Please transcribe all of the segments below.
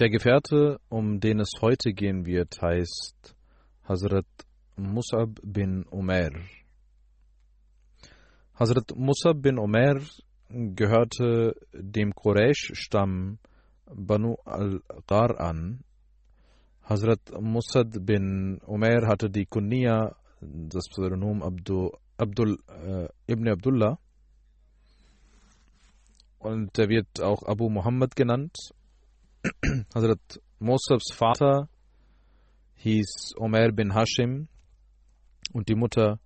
Der Gefährte, um den es heute gehen wird, heißt Hazrat Musab bin Umair. Hazrat Musab bin Umair gehörte dem Quraysh-Stamm Banu al-Ghar an. Hazrat Musad bin Umair hatte die Kunia, das Pseudonym Abdul, Abdul äh, ibn Abdullah. Und er wird auch Abu Muhammad genannt. Hazrat Musabs Vater hieß Omer bin Hashim und die Mutter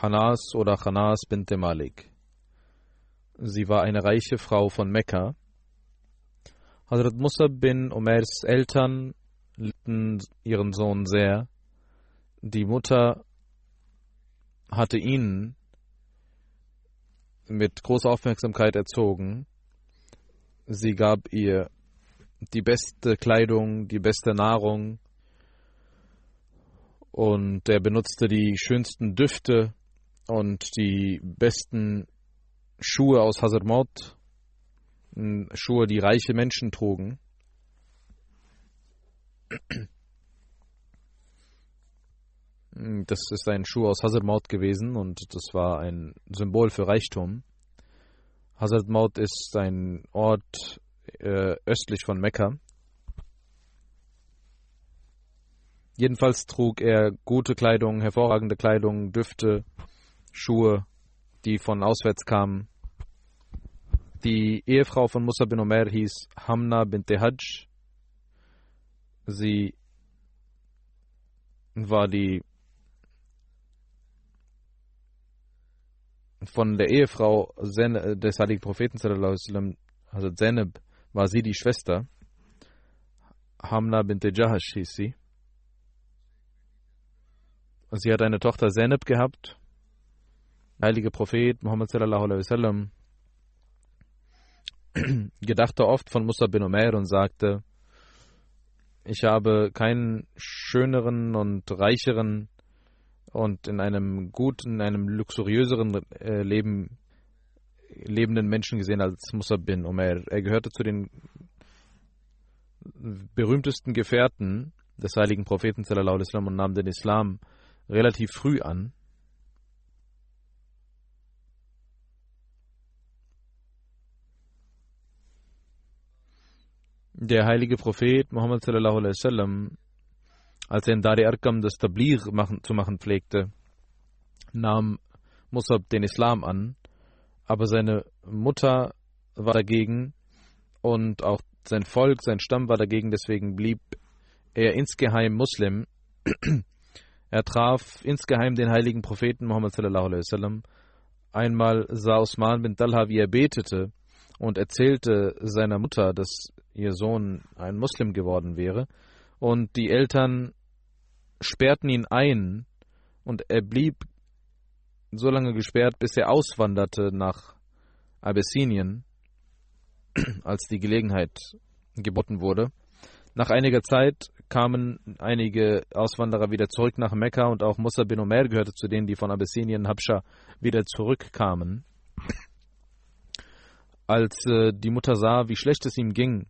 Hanas oder Hanas bint Malik. Sie war eine reiche Frau von Mekka. Hazrat Musab bin Omers Eltern liebten ihren Sohn sehr. Die Mutter hatte ihn mit großer Aufmerksamkeit erzogen. Sie gab ihr die beste Kleidung, die beste Nahrung und er benutzte die schönsten Düfte und die besten Schuhe aus Hazarmaut, Schuhe, die reiche Menschen trugen. Das ist ein Schuh aus Hazarmaut gewesen und das war ein Symbol für Reichtum. Hazarmaut ist ein Ort äh, östlich von Mekka. Jedenfalls trug er gute Kleidung, hervorragende Kleidung, Düfte, Schuhe, die von auswärts kamen. Die Ehefrau von Musa bin Omer hieß Hamna bint Hajj. Sie war die von der Ehefrau des heiligen Propheten, also Zeneb, war sie die Schwester. Hamna bint Jahash hieß sie. Sie hat eine Tochter Zeneb gehabt. Der heilige Prophet Muhammad sallallahu alaihi wasallam gedachte oft von Musa bin Umair und sagte, ich habe keinen schöneren und reicheren und in einem guten, in einem luxuriöseren äh, Leben lebenden Menschen gesehen als Musa bin Umair. Er gehörte zu den berühmtesten Gefährten des heiligen Propheten sallallahu alaihi wasallam und nahm den Islam relativ früh an. Der heilige Prophet Muhammad sallallahu alaihi wasallam, als er in Dari Arkam das Tabligh machen, zu machen pflegte, nahm Musab den Islam an, aber seine Mutter war dagegen und auch sein Volk, sein Stamm war dagegen, deswegen blieb er insgeheim Muslim. Er traf insgeheim den heiligen Propheten Muhammad sallallahu alaihi wasallam. Einmal sah Osman bin Talha, wie er betete und erzählte seiner Mutter, dass ihr Sohn ein Muslim geworden wäre. Und die Eltern sperrten ihn ein und er blieb so lange gesperrt, bis er auswanderte nach Abessinien, als die Gelegenheit geboten wurde. Nach einiger Zeit kamen einige Auswanderer wieder zurück nach Mekka und auch Musa bin Omer gehörte zu denen, die von Abessinien, Habscha, wieder zurückkamen. Als äh, die Mutter sah, wie schlecht es ihm ging,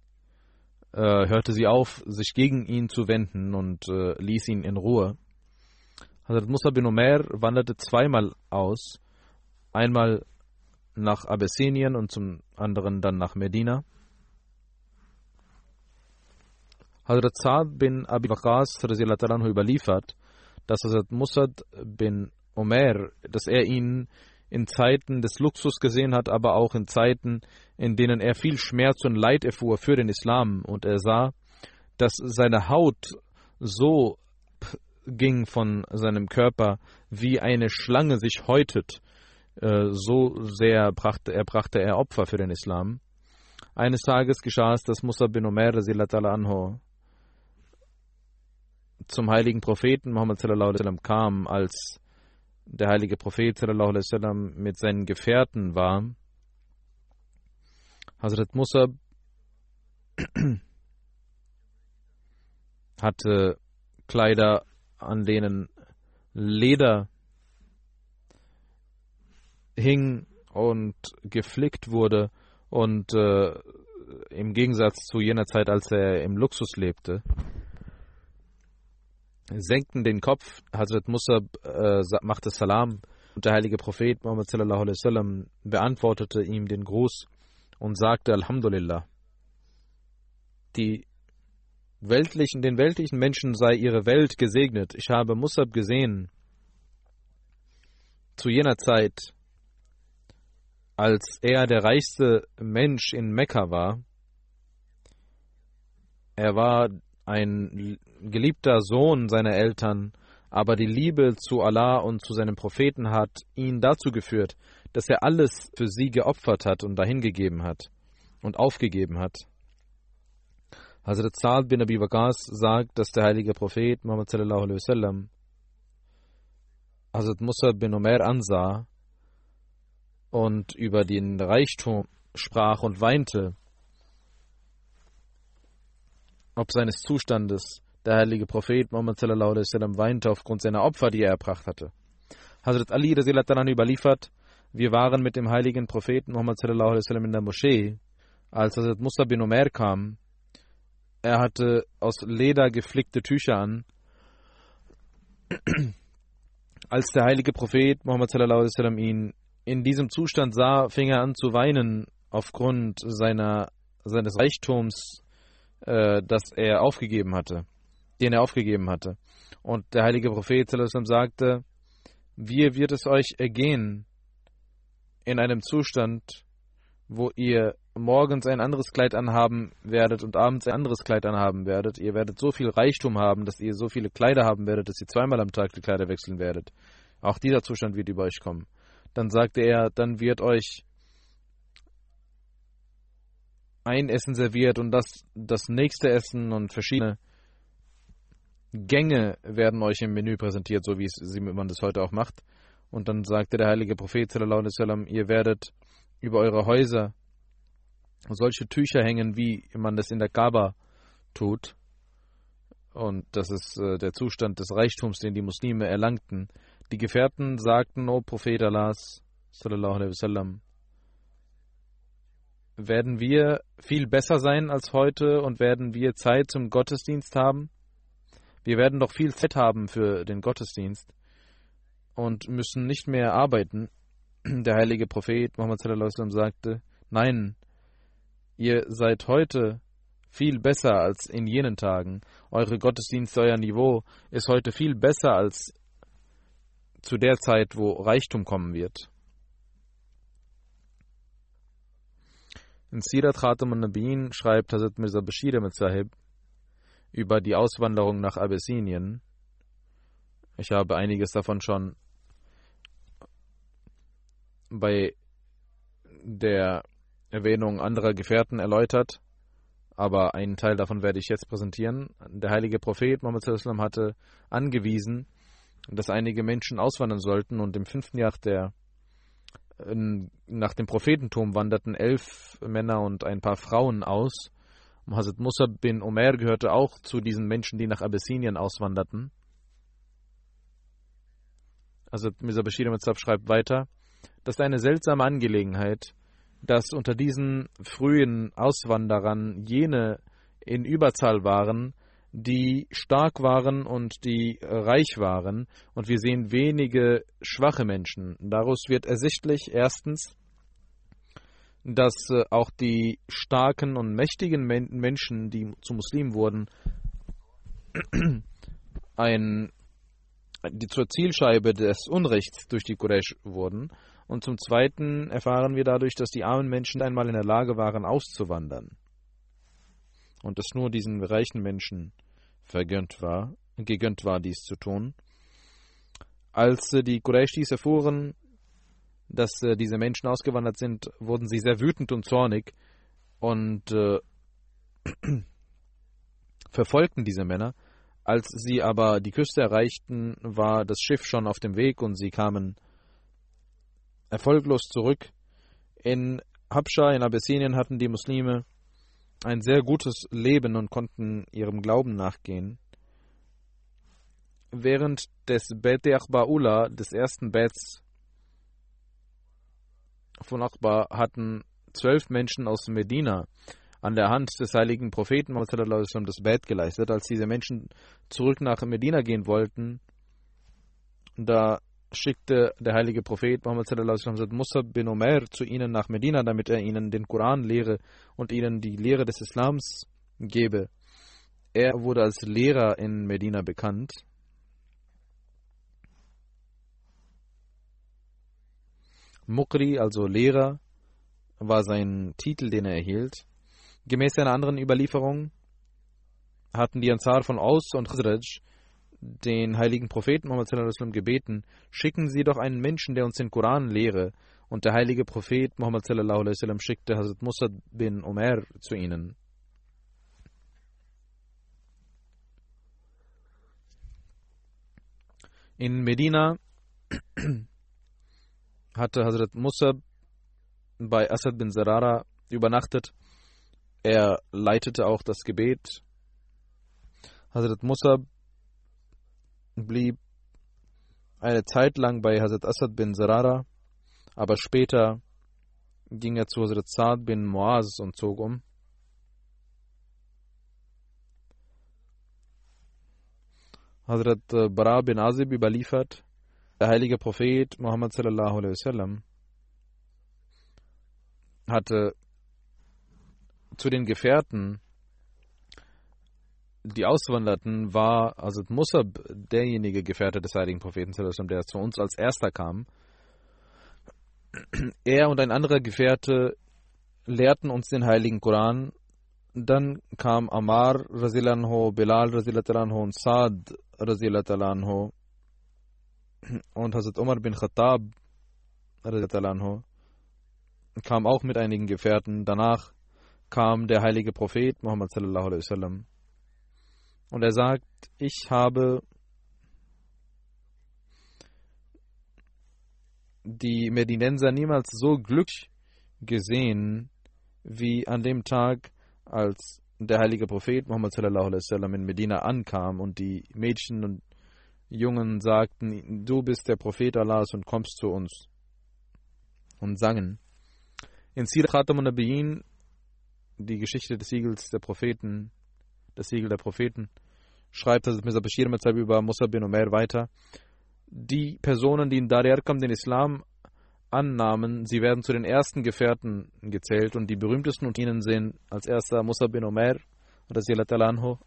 hörte sie auf, sich gegen ihn zu wenden und äh, ließ ihn in Ruhe. Hazrat Musa bin Omer wanderte zweimal aus, einmal nach Abessinien und zum anderen dann nach Medina. Hazrat Saad bin Abi Waqas überliefert, dass Hazrat Musad bin Omer, dass er ihn in Zeiten des Luxus gesehen hat, aber auch in Zeiten, in denen er viel Schmerz und Leid erfuhr für den Islam und er sah, dass seine Haut so ging von seinem Körper, wie eine Schlange sich häutet. Äh, so sehr brachte er, brachte er Opfer für den Islam. Eines Tages geschah es, dass Musa bin Omer anho zum heiligen Propheten Muhammad sallam, kam, als der heilige Prophet sallam, mit seinen Gefährten war. Hazrat Musa hatte Kleider an denen Leder hing und geflickt wurde und äh, im Gegensatz zu jener Zeit, als er im Luxus lebte, senkten den Kopf. Hazrat Musab äh, machte Salam und der heilige Prophet Muhammad sallallahu alaihi wasallam beantwortete ihm den Gruß und sagte Alhamdulillah. Die weltlichen, den weltlichen Menschen sei ihre Welt gesegnet. Ich habe Musab gesehen zu jener Zeit, als er der reichste Mensch in Mekka war. Er war ein geliebter Sohn seiner Eltern, aber die Liebe zu Allah und zu seinem Propheten hat ihn dazu geführt, dass er alles für sie geopfert hat und dahingegeben hat und aufgegeben hat. Hazrat Sa'd bin Abi Waqas sagt, dass der heilige Prophet Muhammad sallallahu alaihi wasallam Hazrat Musa bin Umar ansah und über den Reichtum sprach und weinte, ob seines Zustandes der heilige Prophet Muhammad weinte aufgrund seiner Opfer, die er erbracht hatte. Hazrat Ali daran überliefert, wir waren mit dem heiligen Propheten Muhammad in der Moschee, als Hazrat Musa bin Umar kam er hatte aus Leder geflickte Tücher an. Als der heilige Prophet Muhammad ihn in diesem Zustand sah, fing er an zu weinen aufgrund seiner, seines Reichtums, äh, das er aufgegeben hatte, den er aufgegeben hatte. Und der heilige Prophet sagte, wie wird es euch ergehen in einem Zustand, wo ihr morgens ein anderes Kleid anhaben werdet und abends ein anderes Kleid anhaben werdet. Ihr werdet so viel Reichtum haben, dass ihr so viele Kleider haben werdet, dass ihr zweimal am Tag die Kleider wechseln werdet. Auch dieser Zustand wird über euch kommen. Dann sagte er, dann wird euch ein Essen serviert und das, das nächste Essen und verschiedene Gänge werden euch im Menü präsentiert, so wie es, man das heute auch macht. Und dann sagte der heilige Prophet, ihr werdet über eure Häuser solche Tücher hängen, wie man das in der Kaaba tut. Und das ist äh, der Zustand des Reichtums, den die Muslime erlangten. Die Gefährten sagten, O Prophet Allahs, sallallahu alaihi wasallam, werden wir viel besser sein als heute und werden wir Zeit zum Gottesdienst haben? Wir werden doch viel Zeit haben für den Gottesdienst und müssen nicht mehr arbeiten. Der heilige Prophet Muhammad wasallam sagte, nein, Ihr seid heute viel besser als in jenen Tagen. Eure Gottesdienste, euer Niveau ist heute viel besser als zu der Zeit, wo Reichtum kommen wird. In Sirat Khatam al-Nabin schreibt Hazrat Mirza Bashir mit Sahib über die Auswanderung nach Abessinien. Ich habe einiges davon schon bei der Erwähnung anderer Gefährten erläutert, aber einen Teil davon werde ich jetzt präsentieren. Der heilige Prophet Muhammad hatte angewiesen, dass einige Menschen auswandern sollten und im fünften Jahr der nach dem Prophetentum wanderten elf Männer und ein paar Frauen aus. Hazrat Musa bin Omer gehörte auch zu diesen Menschen, die nach Abessinien auswanderten. Also Mirza Bashir Mitzab schreibt weiter, das ist eine seltsame Angelegenheit, dass unter diesen frühen Auswanderern jene in Überzahl waren, die stark waren und die reich waren. Und wir sehen wenige schwache Menschen. Daraus wird ersichtlich, erstens, dass äh, auch die starken und mächtigen Menschen, die zu Muslimen wurden, ein, die zur Zielscheibe des Unrechts durch die Quraysh wurden. Und zum Zweiten erfahren wir dadurch, dass die armen Menschen einmal in der Lage waren, auszuwandern und es nur diesen reichen Menschen vergönnt war, gegönnt war, dies zu tun. Als die Qurayshis erfuhren, dass äh, diese Menschen ausgewandert sind, wurden sie sehr wütend und zornig und äh, verfolgten diese Männer. Als sie aber die Küste erreichten, war das Schiff schon auf dem Weg und sie kamen erfolglos zurück. In Habscha in Abessinien hatten die Muslime ein sehr gutes Leben und konnten ihrem Glauben nachgehen. Während des Bet Achbaula, des ersten Bets von Achbar, hatten zwölf Menschen aus Medina an der Hand des heiligen Propheten das Bet geleistet. Als diese Menschen zurück nach Medina gehen wollten, da schickte der heilige Prophet Muhammad Musab bin Umar zu ihnen nach Medina, damit er ihnen den Koran lehre und ihnen die Lehre des Islams gebe. Er wurde als Lehrer in Medina bekannt. Mukri, also Lehrer, war sein Titel, den er erhielt. Gemäß einer anderen Überlieferung hatten die Ansar von Aus und Khazraj den heiligen Propheten Muhammad gebeten, schicken Sie doch einen Menschen, der uns den Koran lehre. Und der heilige Prophet Muhammad schickte Hazrat Musa bin Umar zu ihnen. In Medina hatte Hazrat Musa bei Asad bin Zarara übernachtet. Er leitete auch das Gebet. Hazrat Musab blieb eine Zeit lang bei Hazrat Asad bin Zarara, aber später ging er zu Hazrat Saad bin Muaz und zog um. Hazrat äh, Bara bin Azib überliefert, der heilige Prophet Muhammad sallallahu alaihi wasallam hatte zu den Gefährten die Auswanderten war also Musab derjenige Gefährte des heiligen Propheten, der zu uns als erster kam. Er und ein anderer Gefährte lehrten uns den heiligen Koran. Dann kam Amar Razilanho, Bilal Razilanho und Saad Razilanho und Hazrat Umar bin Khattab Razilanho kam auch mit einigen Gefährten. Danach kam der heilige Prophet Muhammad sallallahu alaihi wasallam und er sagt, ich habe die Medinenser niemals so glücklich gesehen wie an dem Tag, als der heilige Prophet Muhammad sallam, in Medina ankam und die Mädchen und Jungen sagten, du bist der Prophet Allahs und kommst zu uns und sangen. In Sir Khatam Nabiyin, die Geschichte des Siegels der Propheten, das Siegel der Propheten, schreibt Hazrat Mirza Bashir Matzab über Musa bin Umair weiter. Die Personen, die in Dar Arkam den Islam annahmen, sie werden zu den ersten Gefährten gezählt und die berühmtesten unter ihnen sind als erster Musa bin Umair, Anho,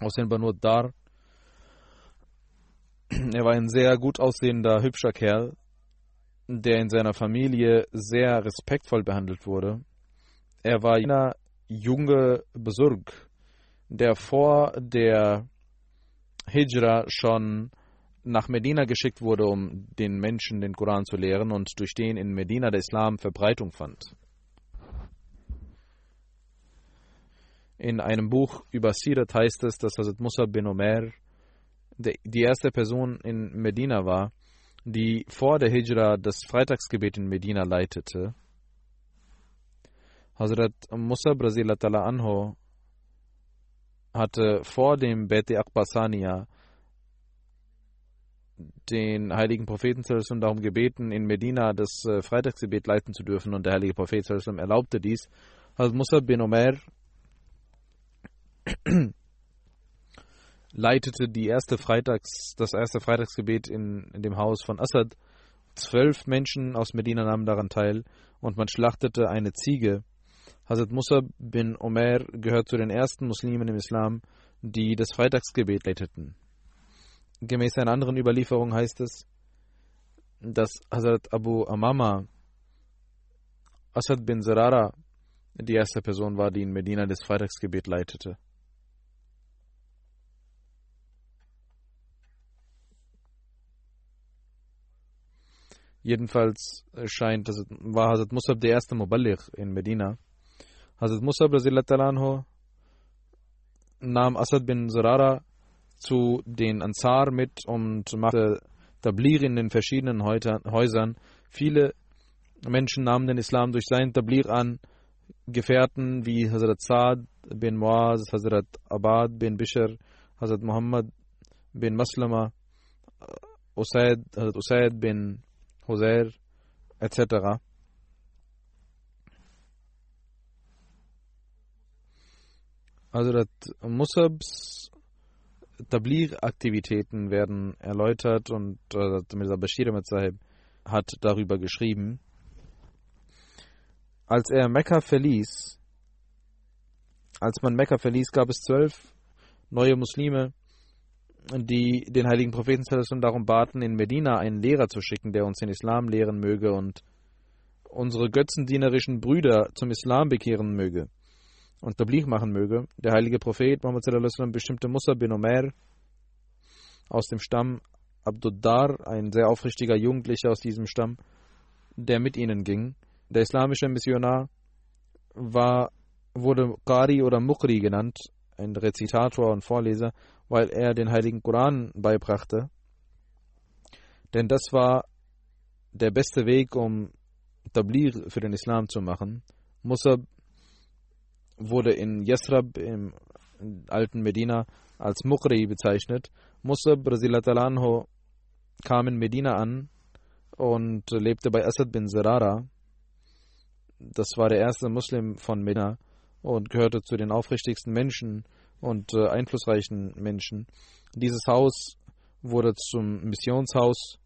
aus den Banu Dar. Er war ein sehr gut aussehender, hübscher Kerl, der in seiner Familie sehr respektvoll behandelt wurde. Er war jener junge Besurg, der vor der Hijra schon nach Medina geschickt wurde, um den Menschen den Koran zu lehren und durch den in Medina der Islam Verbreitung fand. In einem Buch über Sirat heißt es, dass Hazrat Musa bin Omer die erste Person in Medina war, die vor der Hijra das Freitagsgebet in Medina leitete. Hazrat Musa Brazilatala Anho hatte vor dem Beti Akbasania den heiligen Propheten darum gebeten, in Medina das äh, Freitagsgebet leiten zu dürfen und der heilige Prophet erlaubte dies. Hazrat Musa bin Omer leitete die erste Freitags, das erste Freitagsgebet in, in dem Haus von Assad. Zwölf Menschen aus Medina nahmen daran teil und man schlachtete eine Ziege. Hazrat Musa bin Omer gehört zu den ersten Muslimen im Islam, die das Freitagsgebet leiteten. Gemäß einer anderen Überlieferung heißt es, dass Hazrat Abu Amama Asad bin Zerara die erste Person war, die in Medina das Freitagsgebet leitete. Jedenfalls scheint, war Hazrat Musab der erste Muballigh in Medina. Hazrat Musab anhu nahm Asad bin Zurara zu den Ansar mit und machte Tablir in den verschiedenen Häusern. Viele Menschen nahmen den Islam durch seinen Tablir an. Gefährten wie Hazrat Saad bin Muaz, Hazrat Abad bin Bishr, Hazrat Muhammad bin Maslama, Usaid, Hazrat Usaid bin Hosea etc. Hazrat Musabs Tablir-Aktivitäten werden erläutert und äh, Mirza Bashir hat darüber geschrieben. Als er Mekka verließ, als man Mekka verließ, gab es zwölf neue Muslime, die den heiligen Propheten darum baten, in Medina einen Lehrer zu schicken, der uns den Islam lehren möge und unsere götzendienerischen Brüder zum Islam bekehren möge und Tabligh machen möge. Der heilige Prophet Muhammad bestimmte Musa bin Omer aus dem Stamm Abduddar, ein sehr aufrichtiger Jugendlicher aus diesem Stamm, der mit ihnen ging. Der islamische Missionar war, wurde Qari oder Mukri genannt, ein Rezitator und Vorleser, weil er den heiligen Koran beibrachte. Denn das war der beste Weg, um Tablir für den Islam zu machen. Musab wurde in Yasrab im alten Medina als Mukri bezeichnet. Musab Anho kam in Medina an und lebte bei Asad bin Zerara. Das war der erste Muslim von Medina und gehörte zu den aufrichtigsten Menschen und äh, einflussreichen Menschen. Dieses Haus wurde zum Missionshaus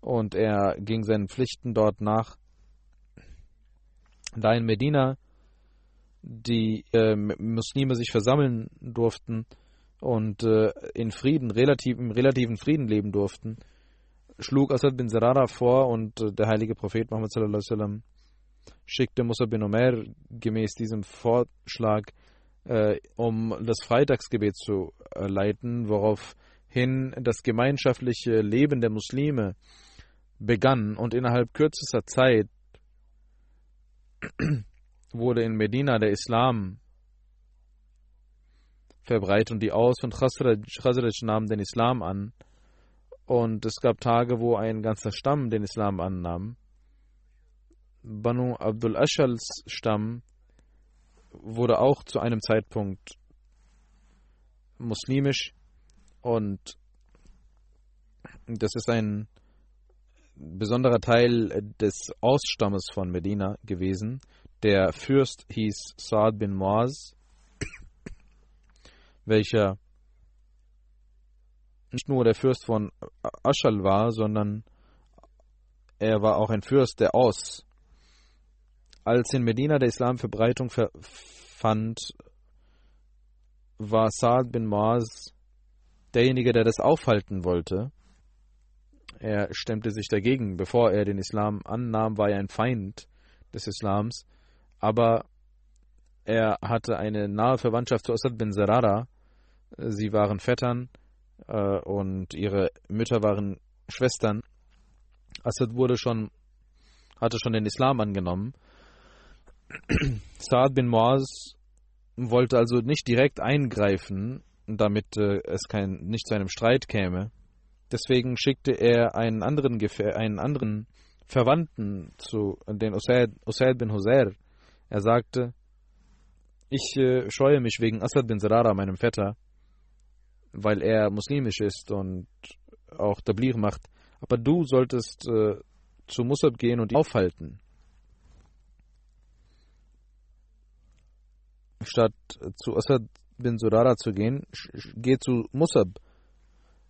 und er ging seinen Pflichten dort nach. Da in Medina die äh, Muslime sich versammeln durften und äh, in Frieden, relativ, im relativen Frieden leben durften, schlug Asad bin Zerara vor und äh, der heilige Prophet Muhammad sallallahu wasallam schickte Musa bin Omer gemäß diesem Vorschlag, äh, um das Freitagsgebet zu äh, leiten, woraufhin das gemeinschaftliche Leben der Muslime begann und innerhalb kürzester Zeit wurde in Medina der Islam verbreitet und die Aus- und Khazraj nahmen den Islam an. Und es gab Tage, wo ein ganzer Stamm den Islam annahm. Banu Abdul Ashals Stamm wurde auch zu einem Zeitpunkt muslimisch und das ist ein besonderer Teil des Ausstammes von Medina gewesen. Der Fürst hieß Saad bin Muaz, welcher nicht nur der Fürst von Aschal war, sondern er war auch ein Fürst der Aus. Als in Medina der Islam Verbreitung fand, war Saad bin Muaz derjenige, der das aufhalten wollte. Er stemmte sich dagegen. Bevor er den Islam annahm, war er ein Feind des Islams aber er hatte eine nahe Verwandtschaft zu Asad bin Sarara. Sie waren Vettern äh, und ihre Mütter waren Schwestern. Asad wurde schon, hatte schon den Islam angenommen. Saad bin Muaz wollte also nicht direkt eingreifen, damit äh, es kein, nicht zu einem Streit käme. Deswegen schickte er einen anderen, Gefähr einen anderen Verwandten zu den Usaid, Usaid bin Husair. Er sagte, ich äh, scheue mich wegen Asad bin Zerara, meinem Vetter, weil er muslimisch ist und auch Tablir macht. Aber du solltest äh, zu Musab gehen und ihn aufhalten. Statt zu Asad bin Surara zu gehen, geh zu Musab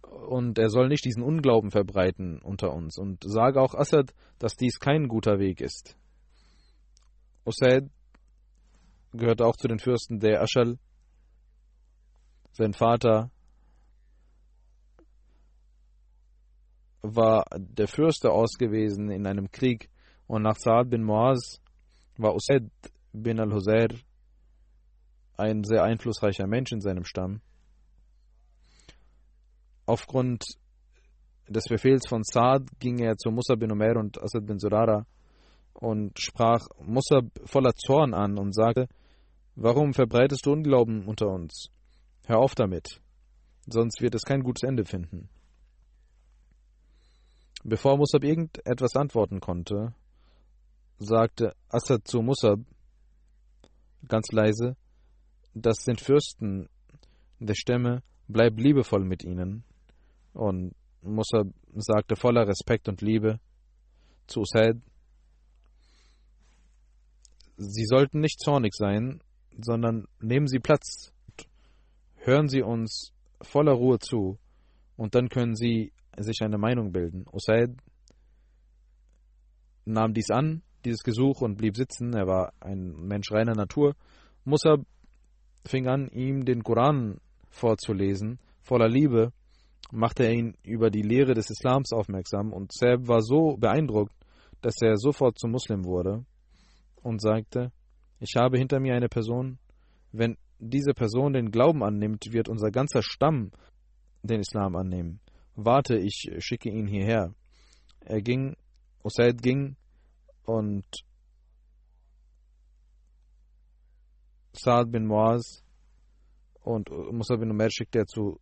und er soll nicht diesen Unglauben verbreiten unter uns und sage auch Assad, dass dies kein guter Weg ist. Usaid gehörte auch zu den Fürsten der Aschal. Sein Vater war der Fürste ausgewiesen in einem Krieg und nach Saad bin Muaz war Usaid bin al-Husair ein sehr einflussreicher Mensch in seinem Stamm. Aufgrund des Befehls von Saad ging er zu Musa bin Umair und Asad bin Surara und sprach Musa voller Zorn an und sagte, Warum verbreitest du Unglauben unter uns? Hör auf damit, sonst wird es kein gutes Ende finden. Bevor Musab irgendetwas antworten konnte, sagte Assad zu Musab ganz leise, das sind Fürsten der Stämme, bleib liebevoll mit ihnen. Und Musab sagte voller Respekt und Liebe zu Usaid, Sie sollten nicht zornig sein, sondern nehmen Sie Platz, hören Sie uns voller Ruhe zu und dann können Sie sich eine Meinung bilden. Usaid nahm dies an, dieses Gesuch und blieb sitzen. Er war ein Mensch reiner Natur. Musab fing an, ihm den Koran vorzulesen. Voller Liebe machte er ihn über die Lehre des Islams aufmerksam und Seb war so beeindruckt, dass er sofort zum Muslim wurde und sagte, ich habe hinter mir eine Person, wenn diese Person den Glauben annimmt, wird unser ganzer Stamm den Islam annehmen. Warte, ich schicke ihn hierher. Er ging, Usaid ging und Saad bin Muaz und Musa bin Umar schickte er zu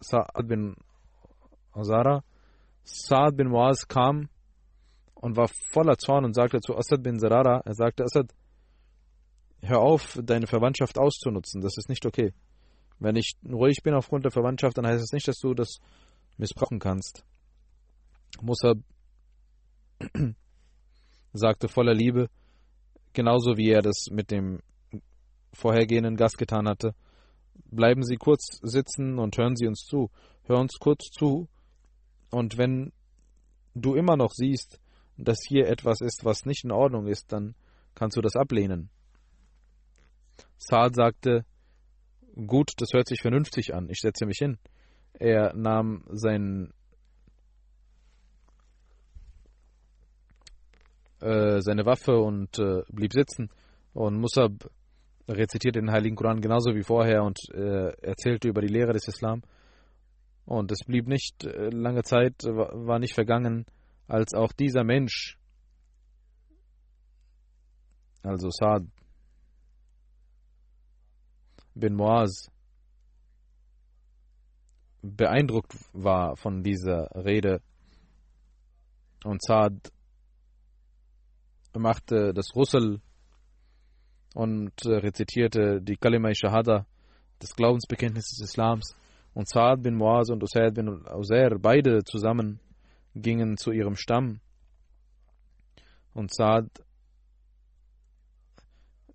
Saad bin Azara. Saad bin Muaz kam und war voller Zorn und sagte zu Asad bin Zarara, er sagte, Asad, hör auf, deine Verwandtschaft auszunutzen, das ist nicht okay. Wenn ich ruhig bin aufgrund der Verwandtschaft, dann heißt es das nicht, dass du das missbrauchen kannst. Musab sagte voller Liebe, genauso wie er das mit dem vorhergehenden Gast getan hatte, bleiben Sie kurz sitzen und hören Sie uns zu. Hör uns kurz zu. Und wenn du immer noch siehst, dass hier etwas ist, was nicht in Ordnung ist, dann kannst du das ablehnen. Saad sagte, gut, das hört sich vernünftig an, ich setze mich hin. Er nahm sein, äh, seine Waffe und äh, blieb sitzen. Und Musab rezitierte den Heiligen Koran genauso wie vorher und äh, erzählte über die Lehre des Islam. Und es blieb nicht äh, lange Zeit, war nicht vergangen, als auch dieser Mensch, also Saad bin Moaz, beeindruckt war von dieser Rede. Und Saad machte das Russel und äh, rezitierte die Kalima Shahada, das Glaubensbekenntnis des Islams. Und Saad bin Muaz und Usaid bin Uzair, beide zusammen, gingen zu ihrem Stamm. Und Saad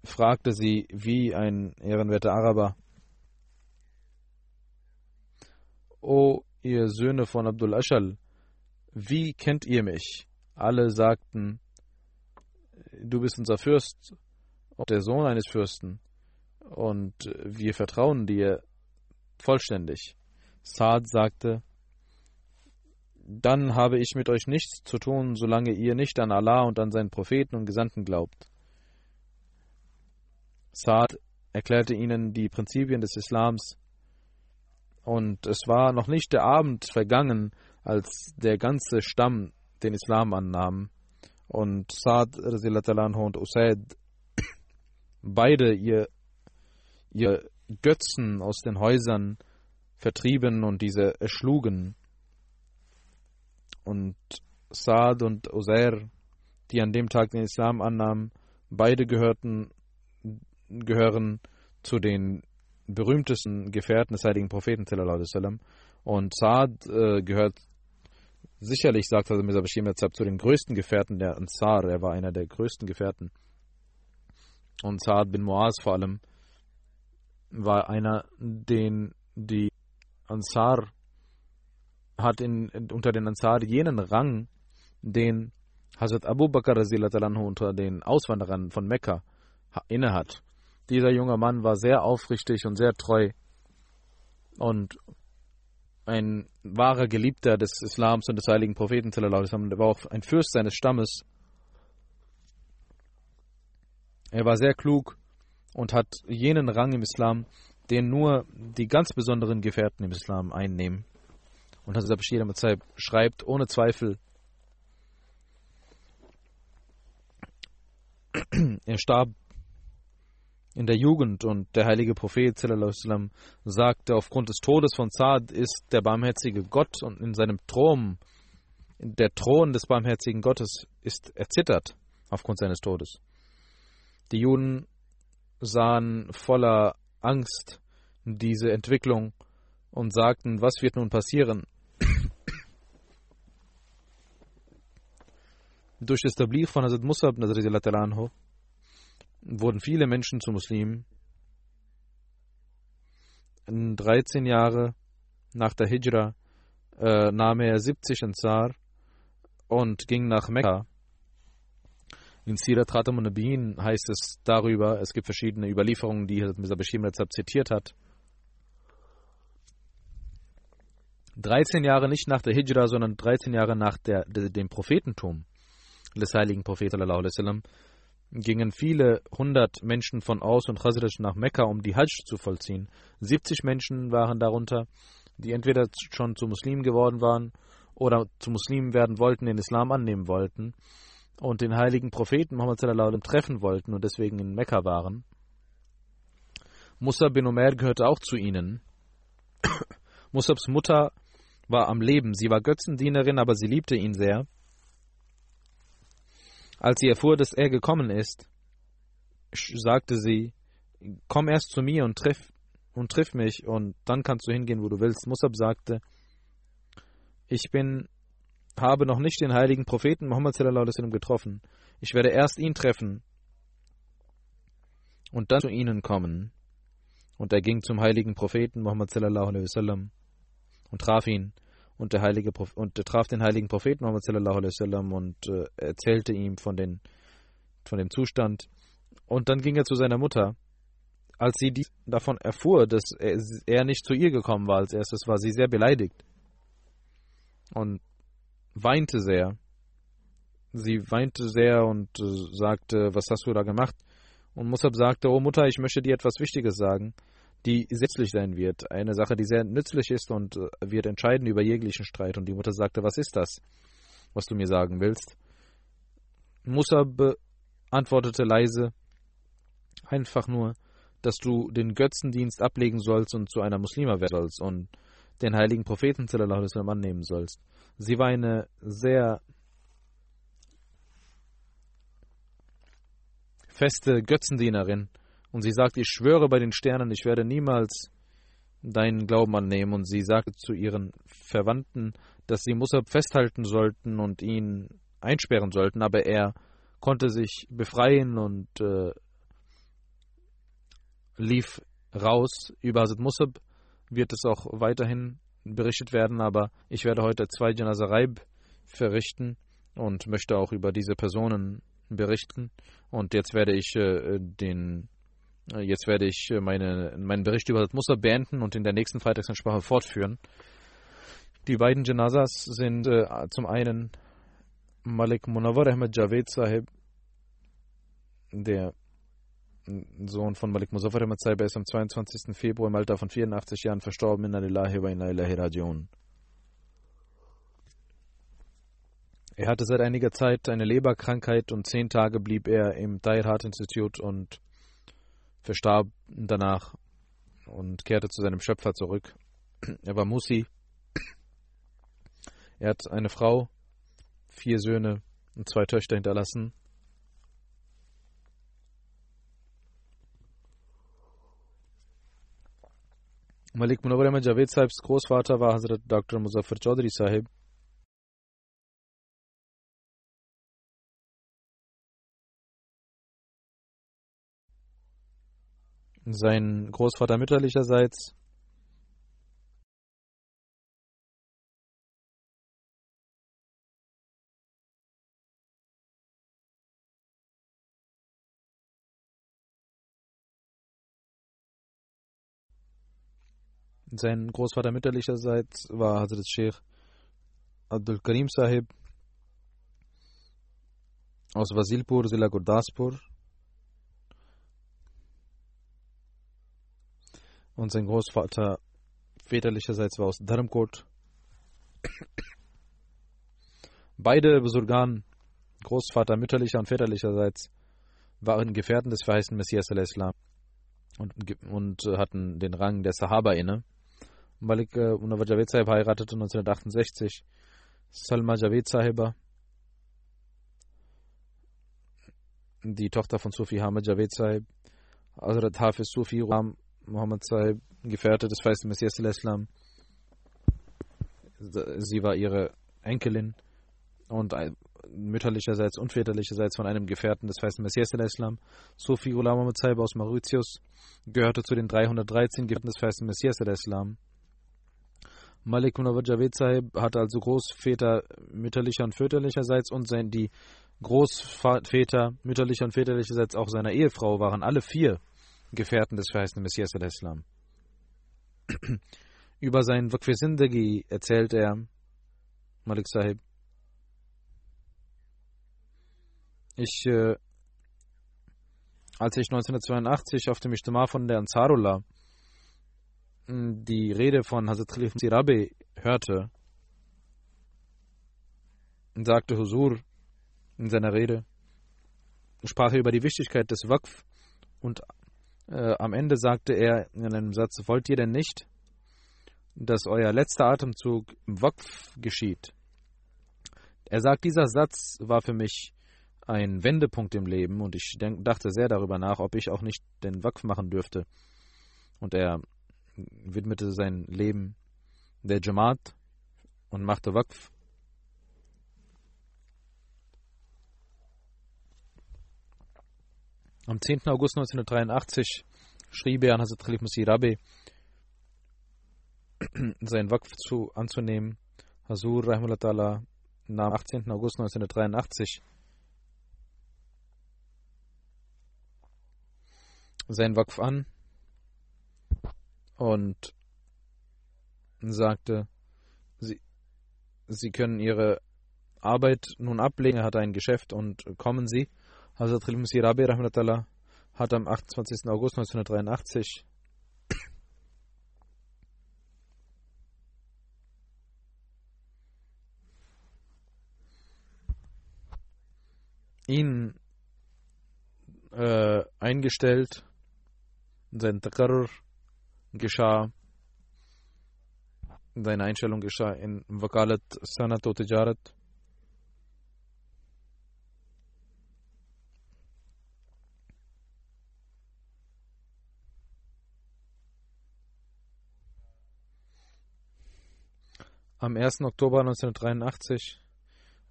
fragte sie wie ein ehrenwerter Araber, O ihr Söhne von Abdul Ashal, wie kennt ihr mich? Alle sagten, du bist unser Fürst der Sohn eines Fürsten, und wir vertrauen dir vollständig. Saad sagte, dann habe ich mit euch nichts zu tun, solange ihr nicht an Allah und an seinen Propheten und Gesandten glaubt. Saad erklärte ihnen die Prinzipien des Islams, und es war noch nicht der Abend vergangen, als der ganze Stamm den Islam annahm. Und Saad und Usaid beide ihr, ihr Götzen aus den Häusern vertrieben und diese erschlugen. Und Saad und Uzair, die an dem Tag den Islam annahmen, beide gehörten, gehören zu den berühmtesten Gefährten des heiligen Propheten. Und Saad äh, gehört sicherlich, sagt also Mirza Bashir zu den größten Gefährten der Ansar. Er war einer der größten Gefährten. Und Saad bin Muaz vor allem war einer, den die Ansar hat in, unter den Ansar jenen Rang, den Hazrat Abu Bakr unter den Auswanderern von Mekka innehat. Dieser junge Mann war sehr aufrichtig und sehr treu und ein wahrer Geliebter des Islams und des heiligen Propheten. Er war auch ein Fürst seines Stammes. Er war sehr klug und hat jenen Rang im Islam, den nur die ganz besonderen Gefährten im Islam einnehmen. Und Hazrat Bashir schreibt ohne Zweifel, er starb in der Jugend und der heilige Prophet sallam, sagte, aufgrund des Todes von Saad ist der barmherzige Gott und in seinem Thron, der Thron des barmherzigen Gottes ist erzittert aufgrund seines Todes. Die Juden sahen voller Angst diese Entwicklung und sagten, was wird nun passieren? Durch das Tablir von Hazrat Musab wurden viele Menschen zu Muslimen. 13 Jahre nach der Hijra äh, nahm er 70 Ansar und ging nach Mekka. In Sirat Khatam Nabiin heißt es darüber, es gibt verschiedene Überlieferungen, die Mr. Bashir zitiert hat. 13 Jahre nicht nach der Hijra, sondern 13 Jahre nach der, dem Prophetentum des heiligen Propheten gingen viele hundert Menschen von Aus und Khazraj nach Mekka, um die Hajj zu vollziehen. 70 Menschen waren darunter, die entweder schon zu Muslimen geworden waren oder zu Muslimen werden wollten, den Islam annehmen wollten und den heiligen Propheten Muhammad treffen wollten und deswegen in Mekka waren. Musa bin Umair gehörte auch zu ihnen. Musabs Mutter war am Leben. Sie war Götzendienerin, aber sie liebte ihn sehr. Als sie erfuhr, dass er gekommen ist, sagte sie, komm erst zu mir und triff, und triff mich und dann kannst du hingehen, wo du willst. Musab sagte, ich bin, habe noch nicht den heiligen Propheten Muhammad getroffen. Ich werde erst ihn treffen und dann zu ihnen kommen. Und er ging zum heiligen Propheten Muhammad und traf ihn und der heilige und er traf den heiligen Propheten Muhammad sallallahu alaihi wasallam und äh, erzählte ihm von den von dem Zustand. Und dann ging er zu seiner Mutter. Als sie dies davon erfuhr dass er, er nicht zu ihr gekommen war als erstes war sie sehr beleidigt und weinte sehr. Sie weinte sehr und äh, sagte was hast du da gemacht? Und Musab sagte oh Mutter ich möchte dir etwas Wichtiges sagen die setzlich sein wird. Eine Sache, die sehr nützlich ist und äh, wird entscheiden über jeglichen Streit. Und die Mutter sagte, was ist das, was du mir sagen willst? Musa antwortete leise, einfach nur, dass du den Götzendienst ablegen sollst und zu einer Muslima werden sollst und den heiligen Propheten annehmen sollst. Sie war eine sehr feste Götzendienerin und sie sagt, ich schwöre bei den Sternen, ich werde niemals deinen Glauben annehmen. Und sie sagte zu ihren Verwandten, dass sie Musab festhalten sollten und ihn einsperren sollten, aber er konnte sich befreien und äh, lief raus. Über Hazrat Musab wird es auch weiterhin berichtet werden, aber ich werde heute zwei Janazaraib verrichten und möchte auch über diese Personen berichten. Und jetzt werde ich äh, den jetzt werde ich äh, meine, meinen Bericht über das Muster beenden und in der nächsten Freitagsansprache fortführen. Die beiden Janazas sind äh, zum einen Malik Munawar Ahmed Javed Sahib, der Sohn von Malik Muzaffar Ahmed Sahib, ist am 22. Februar im Alter von 84 Jahren verstorben. Inna lillahi wa inna ilahi. Er hatte seit einiger Zeit eine Leberkrankheit und zehn Tage blieb er im Dair Heart Institute und verstarb danach und kehrte zu seinem Schöpfer zurück. Er war Musi. Er hat eine Frau, vier Söhne und zwei Töchter hinterlassen. Malik Munawar Ahmed Javed Sahibs Großvater war Hazrat Dr. Muzaffar Chaudhry Sahib. Sein Großvater mütterlicherseits Sein Großvater mütterlicherseits war Hazrat Sheikh Abdul Karim Sahib aus Vasilpur, Zilla Gurdaspur. Und sein Großvater väterlicherseits war aus Dharmkot. Beide Besurgan, Großvater mütterlicher und väterlicherseits, waren Gefährten des verheißten Messias al-Islam und, und hatten den Rang der Sahaba inne. Malik äh, Munawar Javed Sahib heiratete 1968 Salma Javed Sahiba, die Tochter von Sufi Hamid Javed Sahib, Hazrat Hafiz Sufi Ram Muhammad Sahib, Gefährte des feisten Messias Islam. Sie war ihre Enkelin und mütterlicherseits und väterlicherseits von einem Gefährten des feisten Messias Islam. Sufi Ghulam Muhammad Sahib aus Mauritius gehörte zu den 313 Gefährten des feisten Messias Islam. Malik Munawar Javed Sahib hatte also Großväter mütterlicher und väterlicherseits und sein, die Großväter mütterlicher und väterlicherseits auch seiner Ehefrau waren alle vier Gefährten des verheißenen Messias al-Islam. Über Waqf Sindagi erzählt er, Malik Sahib, ich, äh, als ich 1982 auf dem Ijtima von der Ansarullah die Rede von Hazrat Khalif Sirabe hörte, sagte Husur in seiner Rede, sprach er über die Wichtigkeit des Waqf und äh, am Ende sagte er in einem Satz, wollt ihr denn nicht, dass euer letzter Atemzug im Waqf geschieht? Er sagt, dieser Satz war für mich ein Wendepunkt im Leben und ich denk, dachte sehr darüber nach, ob ich auch nicht den Waqf machen dürfte. Und er widmete sein Leben der Jamaat und machte Waqf. Am 10. August 1983 schrieb er an Hazrat Khalif Masih Rabi, sein Waqf zu, anzunehmen. Hazur nahm 18. August 1983 sein Waqf an und sagte, sie, sie können ihre Arbeit nun ablegen, er hat ein Geschäft und kommen Sie. Hazrat Khilmusi Rabi Rahmatullah hat am 28. August 1983 ihn äh, eingestellt, sein Takarr geschah, seine Einstellung geschah in Wakalat Sanat Tijarat. Am 1. Oktober 1983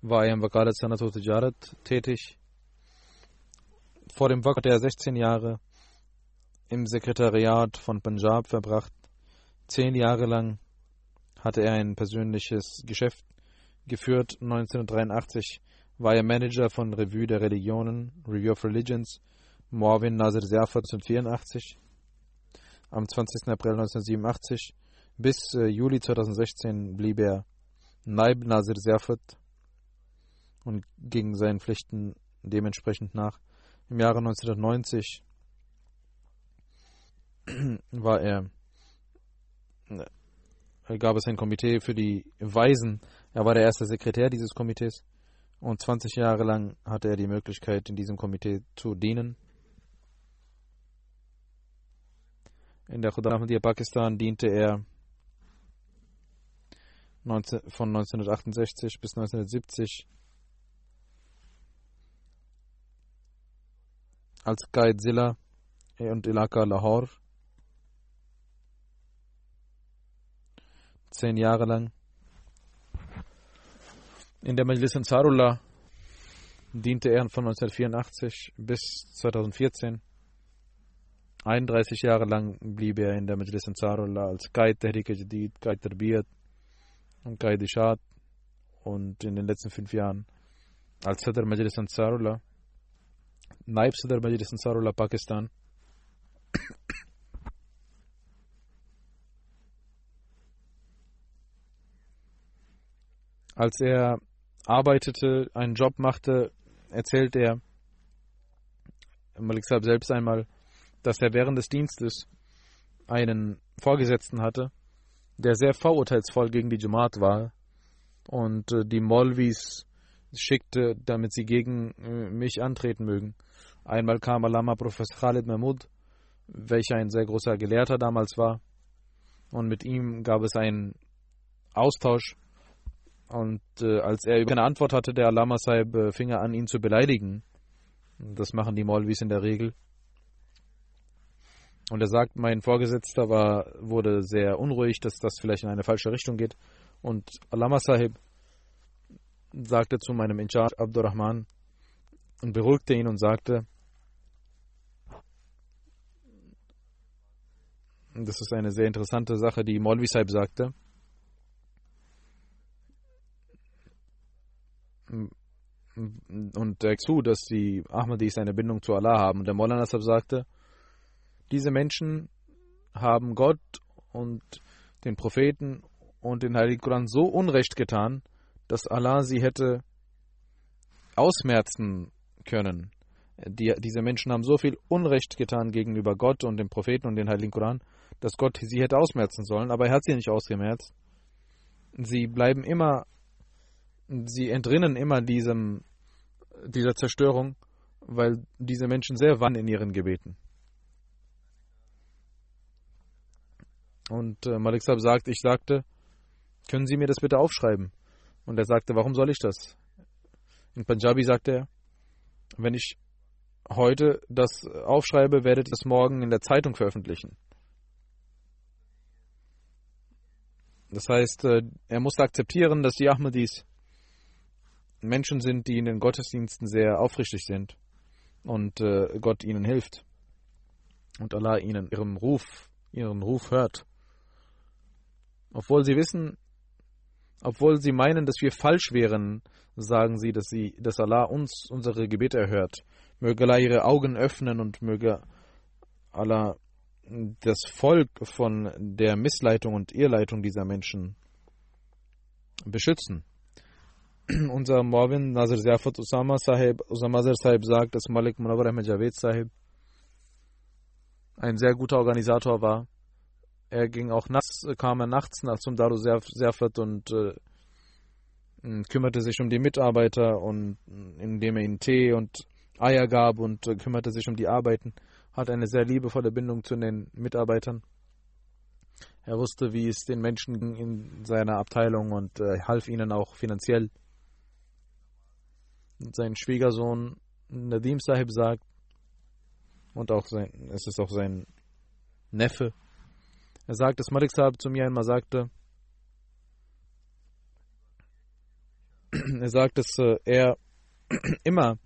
war er im Wakalat Sanat und Tijarat tätig. Vor dem Waqf hatte er 16 Jahre im Sekretariat von Punjab verbracht. Zehn Jahre lang hatte er ein persönliches Geschäft geführt. 1983 war er Manager von Revue der Religionen, Review of Religions, Morwin Nasir Zerfat 1984. Am 20. April 1987 bis äh, Juli 2016 blieb er Naib Nasir Zerfat und ging seinen Pflichten dementsprechend nach. Im Jahre 1990 war er, äh, gab es ein Komitee für die Weisen. Er war der erste Sekretär dieses Komitees und 20 Jahre lang hatte er die Möglichkeit, in diesem Komitee zu dienen. In der Khuda Ahmadiyya Pakistan diente er 19, von 1968 bis 1970 als Qaid Zilla und Ilaka Lahore. Zehn Jahre lang. In der Majlis Ansarullah diente er von 1984 bis 2014. 31 Jahre lang blieb er in der Majlis Ansarullah als Qaid Tehrik Jadid, Qaid Tarbiyat und Qaid und in den letzten fünf Jahren als Sadr Majlis Ansarullah, Naib Sadr Majlis Ansarullah Pakistan. Als er arbeitete, einen Job machte, erzählt er Malik Saab selbst einmal, dass er während des Dienstes einen Vorgesetzten hatte, der sehr vorurteilsvoll gegen die Jamaat war und äh, die Molvis schickte, damit sie gegen äh, mich antreten mögen. Einmal kam Alama Professor Khalid Mahmud, welcher ein sehr großer Gelehrter damals war, und mit ihm gab es einen Austausch. Und äh, als er keine Antwort hatte, der Alama Saib äh, fing er an, ihn zu beleidigen. Das machen die Molvis in der Regel. Und er sagt, mein Vorgesetzter war, wurde sehr unruhig, dass das vielleicht in eine falsche Richtung geht. Und Alama Sahib sagte zu meinem Incharge Abdurrahman und beruhigte ihn und sagte, das ist eine sehr interessante Sache, die Molvi Sahib sagte. Und er zu, dass die Ahmadis eine Bindung zu Allah haben. Und der Maulana Sahib sagte, diese Menschen haben Gott und den Propheten und den Heiligen Koran so Unrecht getan, dass Allah sie hätte ausmerzen können. Die, diese Menschen haben so viel Unrecht getan gegenüber Gott und dem Propheten und den Heiligen Koran, dass Gott sie hätte ausmerzen sollen, aber er hat sie nicht ausgemerzt. Sie bleiben immer, sie entrinnen immer diesem, dieser Zerstörung, weil diese Menschen sehr wann in ihren Gebeten. Und äh, Malik Saab sagt, ich sagte, können Sie mir das bitte aufschreiben? Und er sagte, warum soll ich das? In Punjabi sagte er, wenn ich heute das aufschreibe, werdet ihr es morgen in der Zeitung veröffentlichen. Das heißt, äh, er musste akzeptieren, dass die Ahmadis Menschen sind, die in den Gottesdiensten sehr aufrichtig sind und äh, Gott ihnen hilft und Allah ihnen ihren Ruf, ihren Ruf hört. Obwohl sie wissen, obwohl sie meinen, dass wir falsch wären, sagen sie, dass sie, dass Allah uns unsere Gebete erhört. Möge Allah ihre Augen öffnen und möge Allah das Volk von der Missleitung und Irrleitung dieser Menschen beschützen. Unser Morwin Nazir Ziafat Usama Sahib, Usama Sahib sagt, dass Malik Munawar Ahmed Javed Sahib ein sehr guter Organisator war er ging auch nachts, kam er nachts nach zum Daru Serfat und äh, kümmerte sich um die Mitarbeiter und indem er ihnen Tee und Eier gab und äh, kümmerte sich um die Arbeiten, hat eine sehr liebevolle Bindung zu den Mitarbeitern. Er wusste, wie es den Menschen in seiner Abteilung und äh, half ihnen auch finanziell. Sein Schwiegersohn Nadim Sahib sagt, und auch sein, es ist auch sein Neffe, er sagt, dass Malik Saab zu mir einmal sagte, er sagt, dass äh, er immer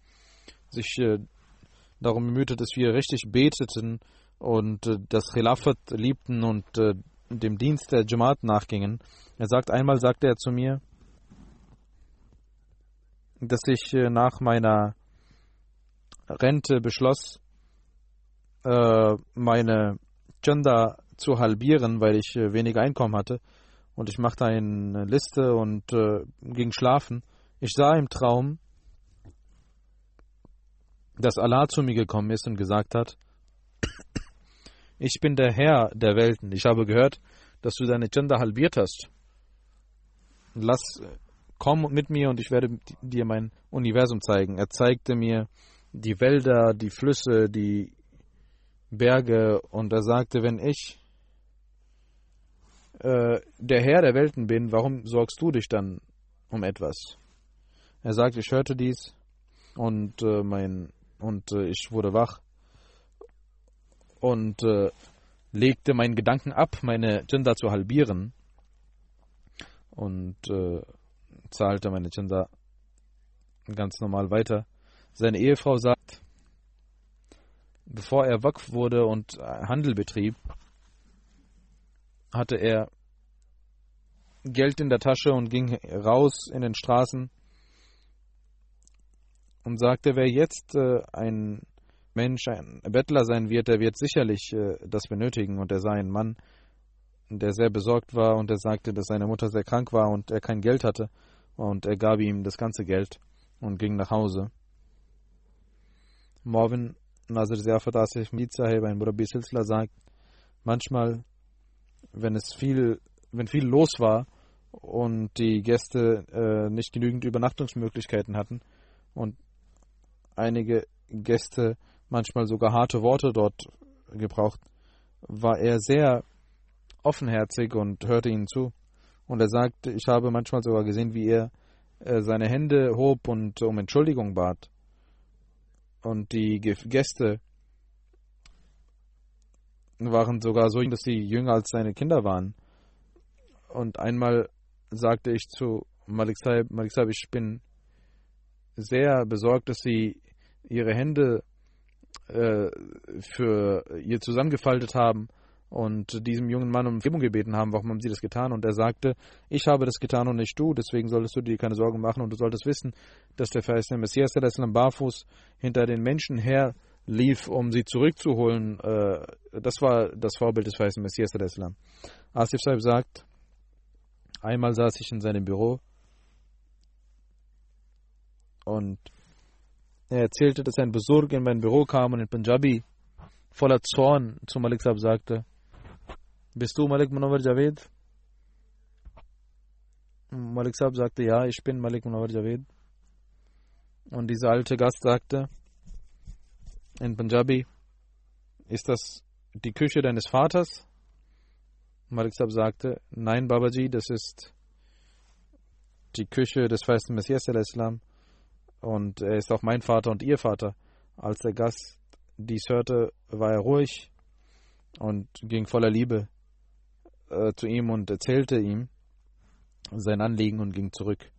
sich äh, darum bemühte, dass wir richtig beteten und äh, das Khilafat liebten und dem Dienst der Jamaat nachgingen. Er sagt, einmal sagte er zu mir, dass ich nach meiner Rente beschloss, meine Chanda zu halbieren, weil ich äh, weniger Einkommen hatte. Und ich machte eine Liste und äh, ging schlafen. Ich sah im Traum, dass Allah zu mir gekommen ist und gesagt hat, ich bin der Herr der Welten. Ich habe gehört, dass du deine Gender halbiert hast. Lass, komm mit mir und ich werde dir mein Universum zeigen. Er zeigte mir die Wälder, die Flüsse, die Berge und er sagte, wenn ich äh, der Herr der Welten bin, warum sorgst du dich dann um etwas? Er sagte, ich hörte dies und äh, mein und äh, ich wurde wach und äh, legte meinen Gedanken ab, meine Jinda zu halbieren und äh, zahlte meine Jinda ganz normal weiter. Seine Ehefrau sagt, bevor er Wakf wurde und Handel betrieb, hatte er Geld in der Tasche und ging raus in den Straßen und sagte, wer jetzt äh, ein Mensch, ein Bettler sein wird, der wird sicherlich äh, das benötigen. Und er sah einen Mann, der sehr besorgt war und er sagte, dass seine Mutter sehr krank war und er kein Geld hatte. Und er gab ihm das ganze Geld und ging nach Hause. Morven Nazir Ziafat Asif ein Murabi Silsla, sagt, manchmal, wenn es viel, wenn viel los war und die Gäste äh, nicht genügend Übernachtungsmöglichkeiten hatten und einige Gäste manchmal sogar harte Worte dort gebraucht, war er sehr offenherzig und hörte ihnen zu. Und er sagte, ich habe manchmal sogar gesehen, wie er äh, seine Hände hob und um Entschuldigung bat. Und die Gäste waren sogar so, dass sie jünger als seine Kinder waren. Und einmal sagte ich zu Malik Saib, Malik Saib, ich bin sehr besorgt, dass sie ihre Hände äh, für ihr zusammengefaltet haben und diesem jungen Mann um Vergebung gebeten haben, warum haben sie das getan? Und er sagte, ich habe das getan und nicht du, deswegen solltest du dir keine Sorgen machen und du solltest wissen, dass der verheißene Messias, der Islam barfuß hinter den Menschen her lief, um sie zurückzuholen. Äh, das war das Vorbild des verheißenen Messias, der Islam. Asif Saib sagt, einmal saß ich in seinem Büro und er erzählte, dass ein Besuch in mein Büro kam und in Punjabi voller Zorn zu Malik Saab sagte, bist du Malik Munawar Javed? Malik Saab sagte, ja, ich bin Malik Munawar Javed. Und dieser alte Gast sagte, in Punjabi, ist das die Küche deines Vaters? Malik Saab sagte, nein, Babaji, das ist die Küche des feisten Messias, Islam. Und er ist auch mein Vater und ihr Vater. Als der Gast dies hörte, war er ruhig und ging voller Liebe äh, zu ihm und erzählte ihm sein Anliegen und ging zurück.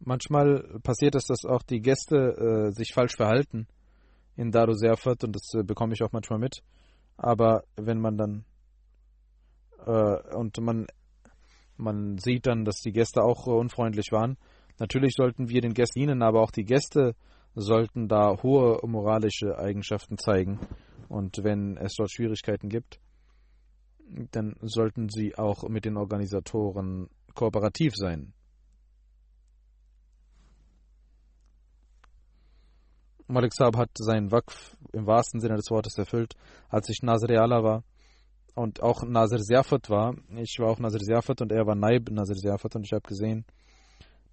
Manchmal passiert es, dass auch die Gäste äh, sich falsch verhalten in Daru Serfat und das äh, bekomme ich auch manchmal mit. Aber wenn man dann und man man sieht dann, dass die Gäste auch unfreundlich waren, Natürlich sollten wir den Gästen dienen, aber auch die Gäste sollten da hohe moralische Eigenschaften zeigen. Und wenn es dort Schwierigkeiten gibt, dann sollten sie auch mit den Organisatoren kooperativ sein. Malik Saab hat seinen Wakf im wahrsten Sinne des Wortes erfüllt, als ich Nasir Allah war und auch Nasir Siafat war. Ich war auch Nasir Siafat und er war Naib Nasir Siafat und ich habe gesehen,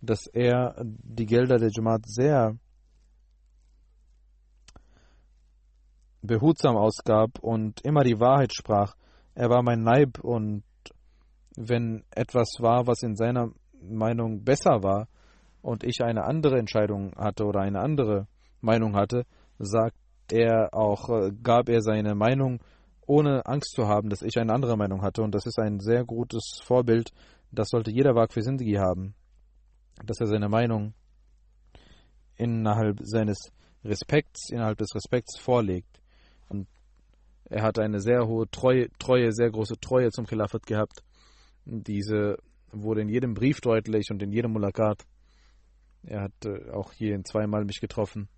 dass er die Gelder der Jamaat sehr behutsam ausgab und immer die Wahrheit sprach. Er war mein Neib und wenn etwas war, was in seiner Meinung besser war und ich eine andere Entscheidung hatte oder eine andere Meinung hatte, sagt er auch, äh, gab er seine Meinung, ohne Angst zu haben, dass ich eine andere Meinung hatte. Und das ist ein sehr gutes Vorbild. Das sollte jeder Wag für Sindhi haben dass er seine Meinung innerhalb seines Respekts, innerhalb des Respekts vorlegt. Und er hat eine sehr hohe Treue, Treue, sehr große Treue zum Khilafat gehabt. Diese wurde in jedem Brief deutlich und in jedem Mulakat. Er hat äh, auch hier zweimal mich getroffen.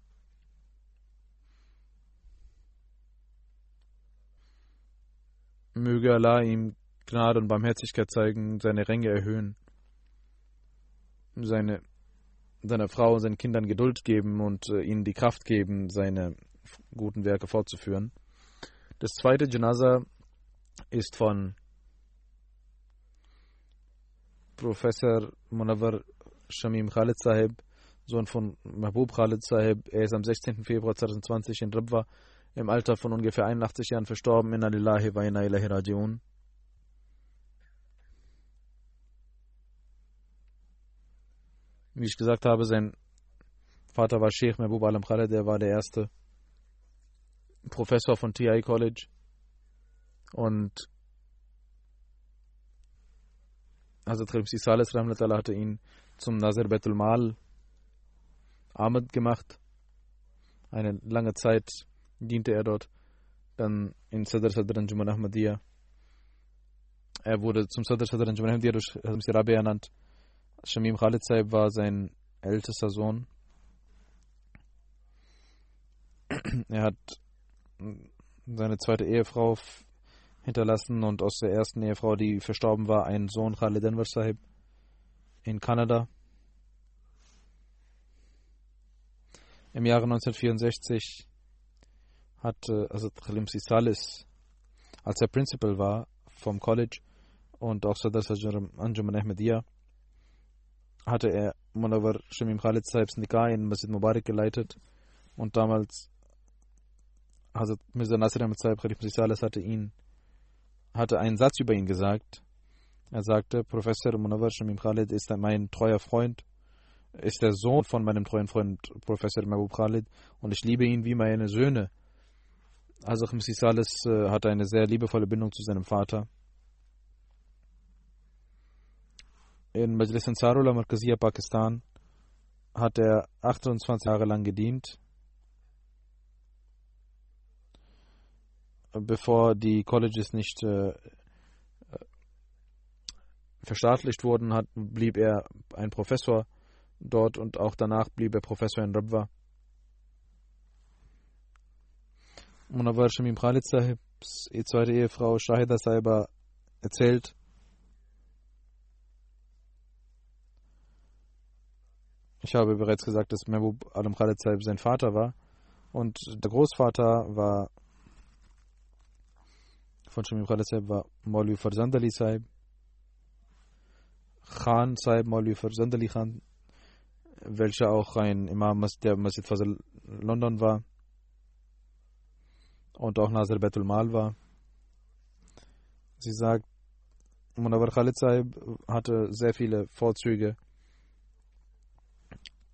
Möge Allah ihm Gnade und Barmherzigkeit zeigen, seine Ränge erhöhen seine, seiner Frau und seinen Kindern Geduld geben und äh, ihnen die Kraft geben, seine guten Werke fortzuführen. Das zweite Janaza ist von Professor Munawar Shamim Khalid Sahib, Sohn von Mahbub Khalid Sahib. Er ist am 16. Februar 2020 in Rabwa im Alter von ungefähr 81 Jahren verstorben. Inna lillahi wa inna ilahi rajiun. Wie ich gesagt habe, sein Vater war Sheikh Mehbub Alam Khaled, der war der erste Professor von TI College. Und Hazrat Salis Rahmatullah hatte ihn zum Nazir Betul Mal Ahmed gemacht. Eine lange Zeit diente er dort. Dann in Sadr Sadr Anjuman Ahmadiyya. Er wurde zum Sadr Sadr Anjuman Ahmadiyya durch Hazrat Rabi ernannt. Shamim Khalid Saib war sein ältester Sohn. Er hat seine zweite Ehefrau hinterlassen und aus der ersten Ehefrau, die verstorben war, einen Sohn Khalid Anwar Sahib in Kanada. Im Jahre 1964 hatte also Khalim Salis, als er Principal war vom College und auch Sadr Anjuman Ahmadiyya, hatte er Munawar Shamim Khalid Sahibs Nikah in Masjid Mubarak geleitet und damals Hazrat Mirza Nasir Ahmed Sahib Khalif Salis hatte ihn hatte einen Satz über ihn gesagt. Er sagte, Professor Munawar Shamim Khalid ist mein treuer Freund, ist der Sohn von meinem treuen Freund Professor Mahbub Khalid und ich liebe ihn wie meine Söhne. Also Khamsi Salis äh, hatte eine sehr liebevolle Bindung zu seinem Vater. In Majlis Ansarullah Markazia Pakistan hat er 28 Jahre lang gedient bevor die Colleges nicht äh, verstaatlicht wurden, hat, blieb er ein Professor dort und auch danach blieb er Professor in Rabwa. Munawar Shamim Khalid Sahibs zweite Ehefrau Shahida Saiba erzählt, ich habe bereits gesagt, dass Mehbub Alam Khalid Sahib sein Vater war. Und der Großvater war von Shamim Khalid Sahib war Maulvi Farzandali Sahib, Khan Sahib, Maulvi Farzandali Khan, welcher auch ein Imam der Masjid Fazl London war und auch Nazir Betul Mal war. Sie sagt, Munawar Khalid Sahib hatte sehr viele Vorzüge.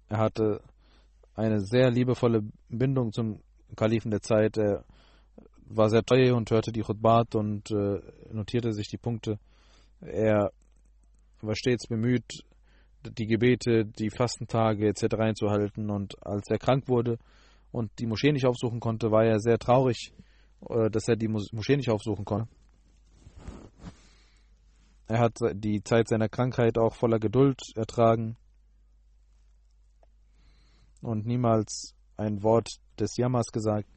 Er hatte eine sehr liebevolle Bindung zum Kalifen der Zeit. Er war sehr treu und hörte die Khutbat und äh, notierte sich die Punkte. Er war stets bemüht, die Gebete, die Fastentage etc. einzuhalten. Und als er krank wurde und die Moschee nicht aufsuchen konnte, war er sehr traurig, äh, dass er die Moschee nicht aufsuchen konnte. Er hat die Zeit seiner Krankheit auch voller Geduld ertragen und niemals ein Wort des Jammers gesagt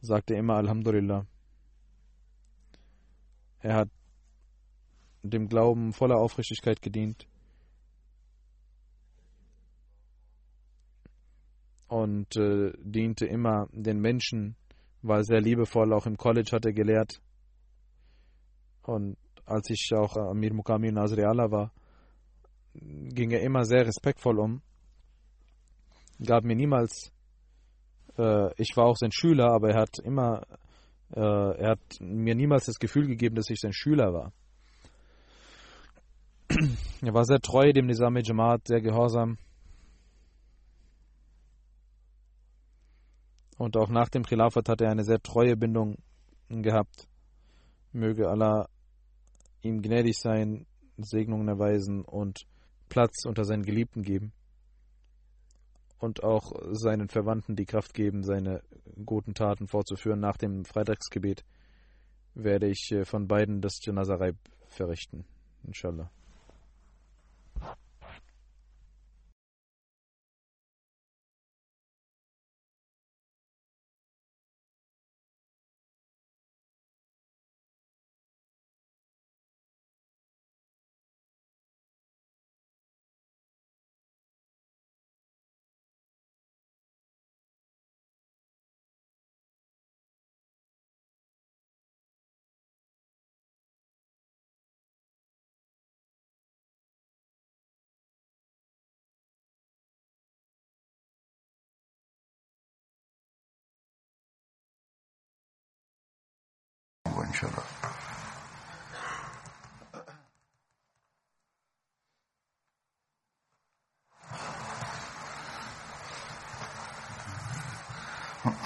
sagte immer Alhamdulillah. Er hat dem Glauben voller Aufrichtigkeit gedient und äh, diente immer den Menschen, war sehr liebevoll, auch im College hat er gelehrt. Und als ich auch Amir Mukami Nazri Allah war, ging er immer sehr respektvoll um, gab mir niemals äh, ich war auch sein Schüler, aber er hat immer, äh, er hat mir niemals das Gefühl gegeben, dass ich sein Schüler war. er war sehr treu dem Nizami Jamaat, sehr gehorsam. Und auch nach dem Khilafat hat er eine sehr treue Bindung gehabt. Möge Allah ihm gnädig sein, Segnungen erweisen und Platz unter seinen Geliebten geben und auch seinen Verwandten die Kraft geben, seine guten Taten fortzuführen. Nach dem Freitagsgebet werde ich äh, von beiden das Janazarei verrichten. Inshallah.